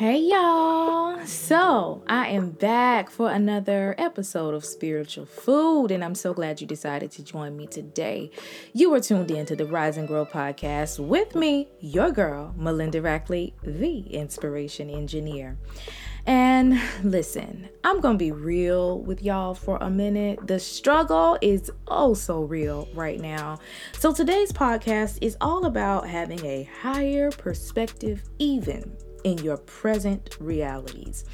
Hey y'all! So, I am back for another episode of Spiritual Food, and I'm so glad you decided to join me today. You are tuned in to the Rise and Grow podcast with me, your girl, Melinda Rackley, the inspiration engineer. And listen, I'm to be real with y'all for a minute. The struggle is oh so real right now. So today's podcast is all about having a higher perspective, even in your present realities.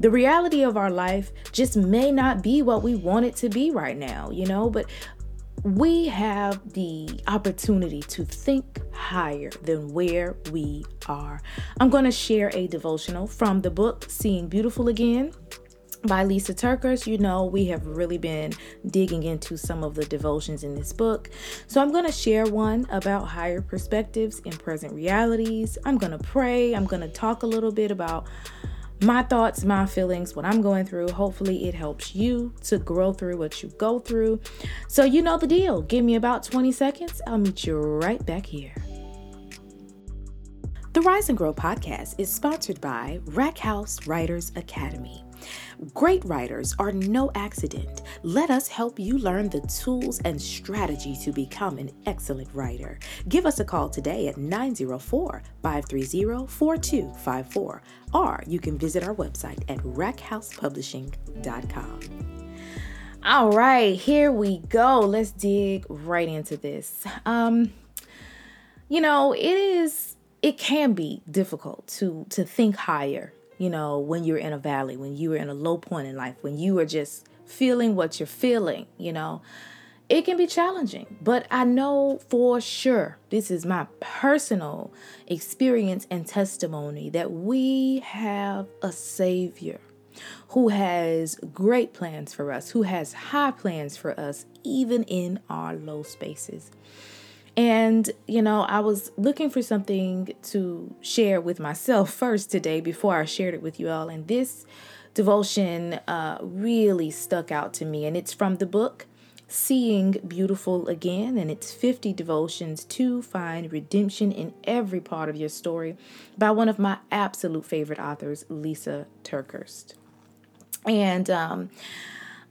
The reality of our life just may not be what we want it to be right now, you know, but we have the opportunity to think higher than where we are. I'm going to share a devotional from the book Seeing Beautiful Again by Lysa TerKeurst. You know, we have really been digging into some of the devotions in this book. So I'm going to share one about higher perspectives in present realities. I'm going to pray. I'm going to talk a little bit about my thoughts, my feelings, what I'm going through. Hopefully, it helps you to grow through what you go through. So, you know the deal. Give me about 20 seconds. I'll meet you right back here. The Rise and Grow podcast is sponsored by Rack House Writers Academy. Great writers are no accident. Let us help you learn the tools and strategy to become an excellent writer. Give us a call today at 904 530 4254, or you can visit our website at rackhousepublishing.com. All right, here we go. Let's dig right into this. Um, you know, it is it can be difficult to to think higher you know, when you're in a valley, when you are in a low point in life, when you are just feeling what you're feeling, you know, it can be challenging. But I know for sure, this is my personal experience and testimony, that we have a Savior who has great plans for us, who has high plans for us, even in our low spaces. And, you know, I was looking for something to share with myself first today before I shared it with you all. And this devotion uh, really stuck out to me. And it's from the book Seeing Beautiful Again. And it's 50 devotions to find redemption in every part of your story by one of my absolute favorite authors, Lysa TerKeurst. And, um,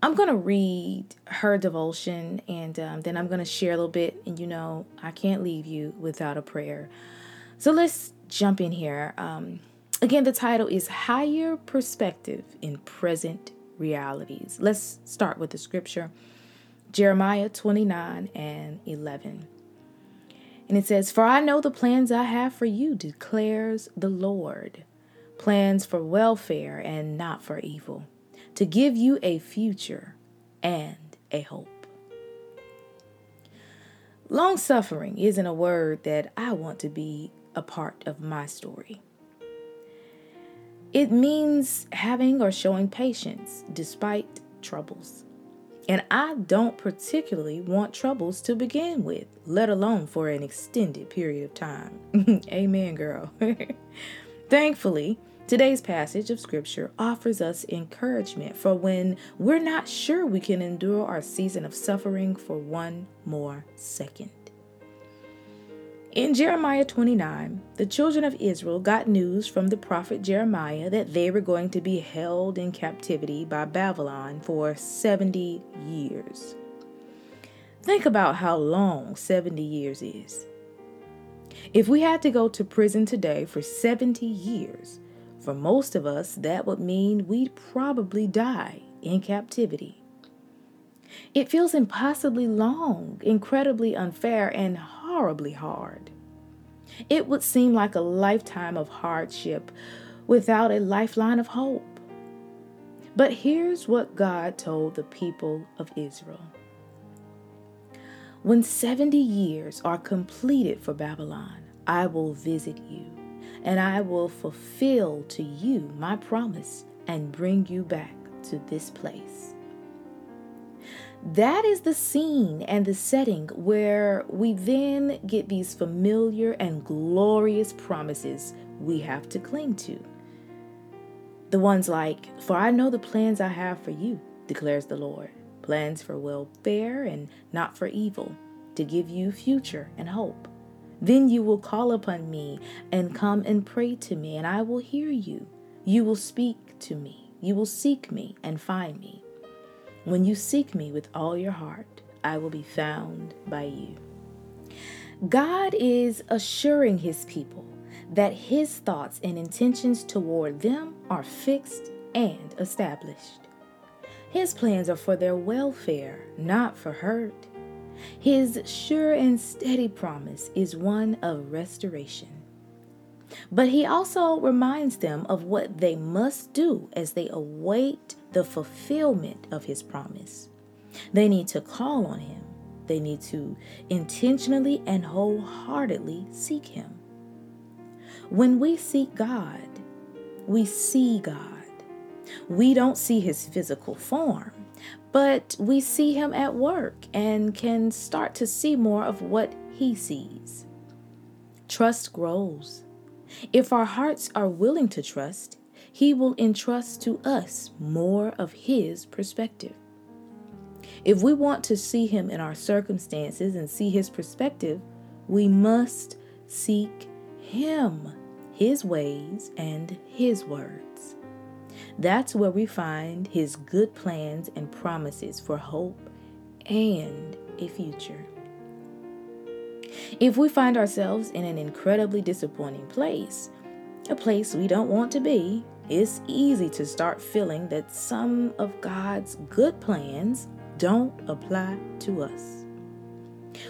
I'm going to read her devotion and um, then I'm going to share a little bit. And you know, I can't leave you without a prayer. So let's jump in here. Um, again, the title is Higher Perspective in Present Realities. Let's start with the scripture Jeremiah 29 and 11. And it says, For I know the plans I have for you, declares the Lord plans for welfare and not for evil to give you a future and a hope. Long suffering isn't a word that I want to be a part of my story. It means having or showing patience despite troubles. And I don't particularly want troubles to begin with, let alone for an extended period of time. Amen, girl. Thankfully, Today's passage of Scripture offers us encouragement for when we're not sure we can endure our season of suffering for one more second. In Jeremiah 29, the children of Israel got news from the prophet Jeremiah that they were going to be held in captivity by Babylon for 70 years. Think about how long 70 years is. If we had to go to prison today for 70 years, for most of us, that would mean we'd probably die in captivity. It feels impossibly long, incredibly unfair, and horribly hard. It would seem like a lifetime of hardship without a lifeline of hope. But here's what God told the people of Israel When 70 years are completed for Babylon, I will visit you and I will fulfill to you my promise and bring you back to this place. That is the scene and the setting where we then get these familiar and glorious promises we have to cling to. The ones like, For I know the plans I have for you, declares the Lord plans for welfare and not for evil, to give you future and hope. Then you will call upon me and come and pray to me, and I will hear you. You will speak to me. You will seek me and find me. When you seek me with all your heart, I will be found by you. God is assuring his people that his thoughts and intentions toward them are fixed and established. His plans are for their welfare, not for hurt. His sure and steady promise is one of restoration. But he also reminds them of what they must do as they await the fulfillment of his promise. They need to call on him, they need to intentionally and wholeheartedly seek him. When we seek God, we see God. We don't see his physical form, but we see him at work and can start to see more of what he sees. Trust grows. If our hearts are willing to trust, he will entrust to us more of his perspective. If we want to see him in our circumstances and see his perspective, we must seek him, his ways, and his words. That's where we find his good plans and promises for hope and a future. If we find ourselves in an incredibly disappointing place, a place we don't want to be, it's easy to start feeling that some of God's good plans don't apply to us.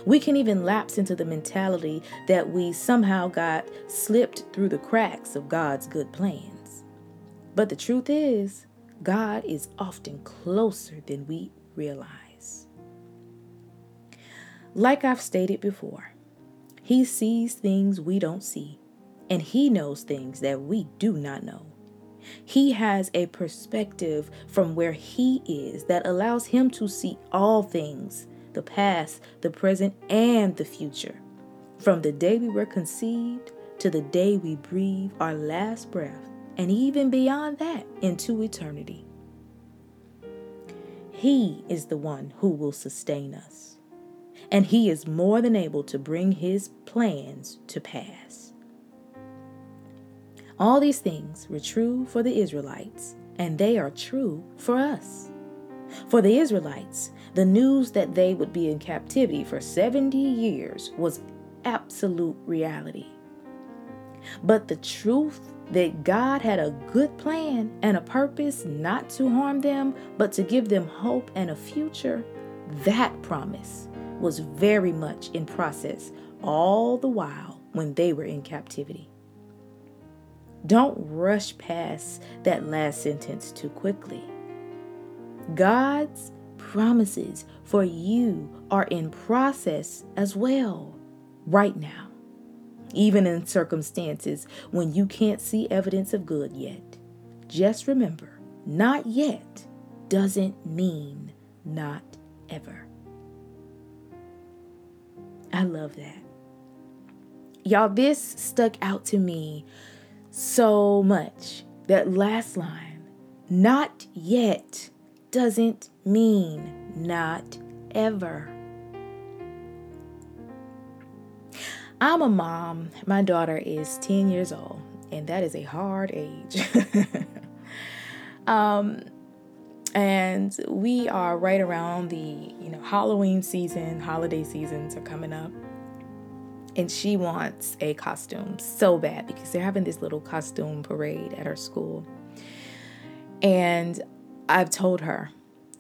We can even lapse into the mentality that we somehow got slipped through the cracks of God's good plans. But the truth is, God is often closer than we realize. Like I've stated before, He sees things we don't see, and He knows things that we do not know. He has a perspective from where He is that allows Him to see all things the past, the present, and the future. From the day we were conceived to the day we breathe our last breath, and even beyond that into eternity. He is the one who will sustain us, and He is more than able to bring His plans to pass. All these things were true for the Israelites, and they are true for us. For the Israelites, the news that they would be in captivity for 70 years was absolute reality. But the truth that God had a good plan and a purpose not to harm them, but to give them hope and a future, that promise was very much in process all the while when they were in captivity. Don't rush past that last sentence too quickly. God's promises for you are in process as well, right now, even in circumstances when you can't see evidence of good yet. Just remember, not yet doesn't mean not ever. I love that. Y'all, this stuck out to me so much. That last line, not yet, doesn't mean not ever. I'm a mom. My daughter is 10 years old, and that is a hard age. um, and we are right around the you know Halloween season, holiday seasons are coming up and she wants a costume so bad because they're having this little costume parade at her school. And I've told her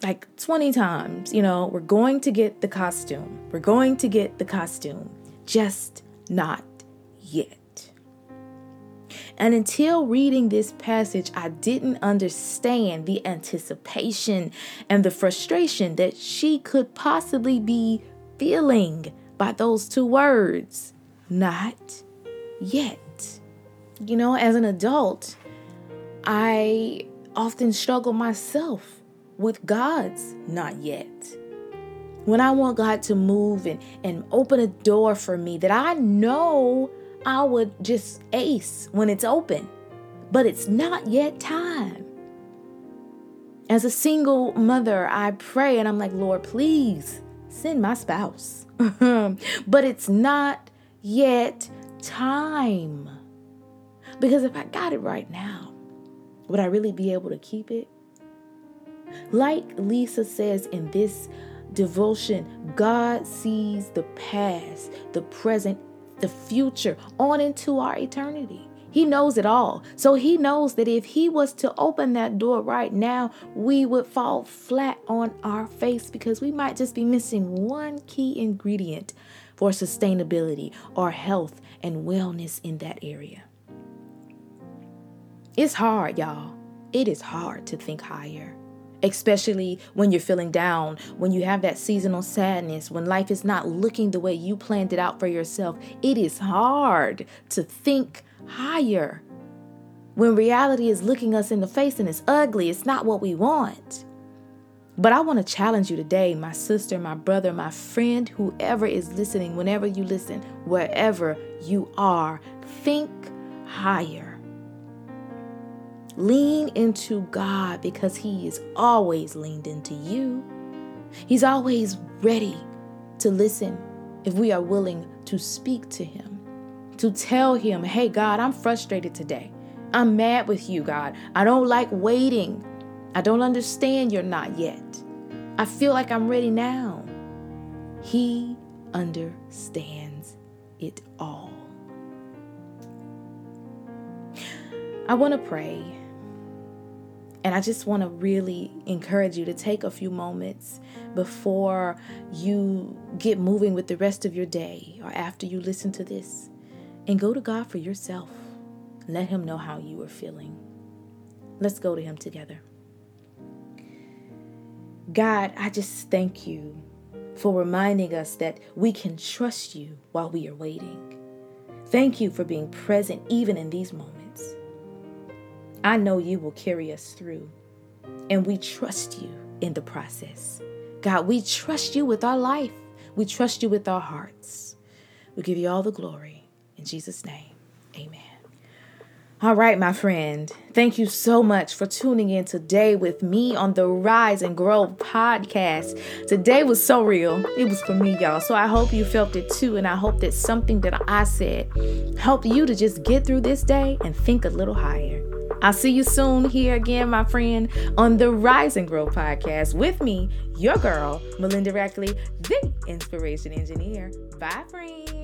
like 20 times, you know, we're going to get the costume. We're going to get the costume, just not yet. And until reading this passage, I didn't understand the anticipation and the frustration that she could possibly be feeling by those two words, not yet. You know, as an adult, I often struggle myself with God's not yet. When I want God to move and, and open a door for me that I know I would just ace when it's open, but it's not yet time. As a single mother, I pray and I'm like, Lord, please send my spouse. but it's not yet time. Because if I got it right now, would I really be able to keep it? Like Lysa says in this devotion, God sees the past, the present, the future, on into our eternity. He knows it all. So he knows that if he was to open that door right now, we would fall flat on our face because we might just be missing one key ingredient for sustainability or health and wellness in that area. It's hard, y'all. It is hard to think higher especially when you're feeling down, when you have that seasonal sadness, when life is not looking the way you planned it out for yourself. It is hard to think higher. When reality is looking us in the face and it's ugly, it's not what we want. But I want to challenge you today, my sister, my brother, my friend, whoever is listening, whenever you listen, wherever you are, think higher. Lean into God because He is always leaned into you. He's always ready to listen if we are willing to speak to Him, to tell Him, hey, God, I'm frustrated today. I'm mad with you, God. I don't like waiting. I don't understand you're not yet. I feel like I'm ready now. He understands it all. I want to pray and I just want to really encourage you to take a few moments before you get moving with the rest of your day or after you listen to this and go to God for yourself. Let Him know how you are feeling. Let's go to Him together. God, I just thank you for reminding us that we can trust you while we are waiting. Thank you for being present even in these moments. I know you will carry us through, and we trust you in the process. God, we trust you with our life. We trust you with our hearts. We give you all the glory. In Jesus' name, amen. All right, my friend. Thank you so much for tuning in today with me on the Rise and Grow podcast. Today was so real. It was for me, y'all. So I hope you felt it too. And I hope that something that I said helped you to just get through this day and think a little higher. I'll see you soon here again, my friend, on the Rise and Grow podcast with me, your girl, Melinda Rackley, the Inspiration Engineer. Bye, friend.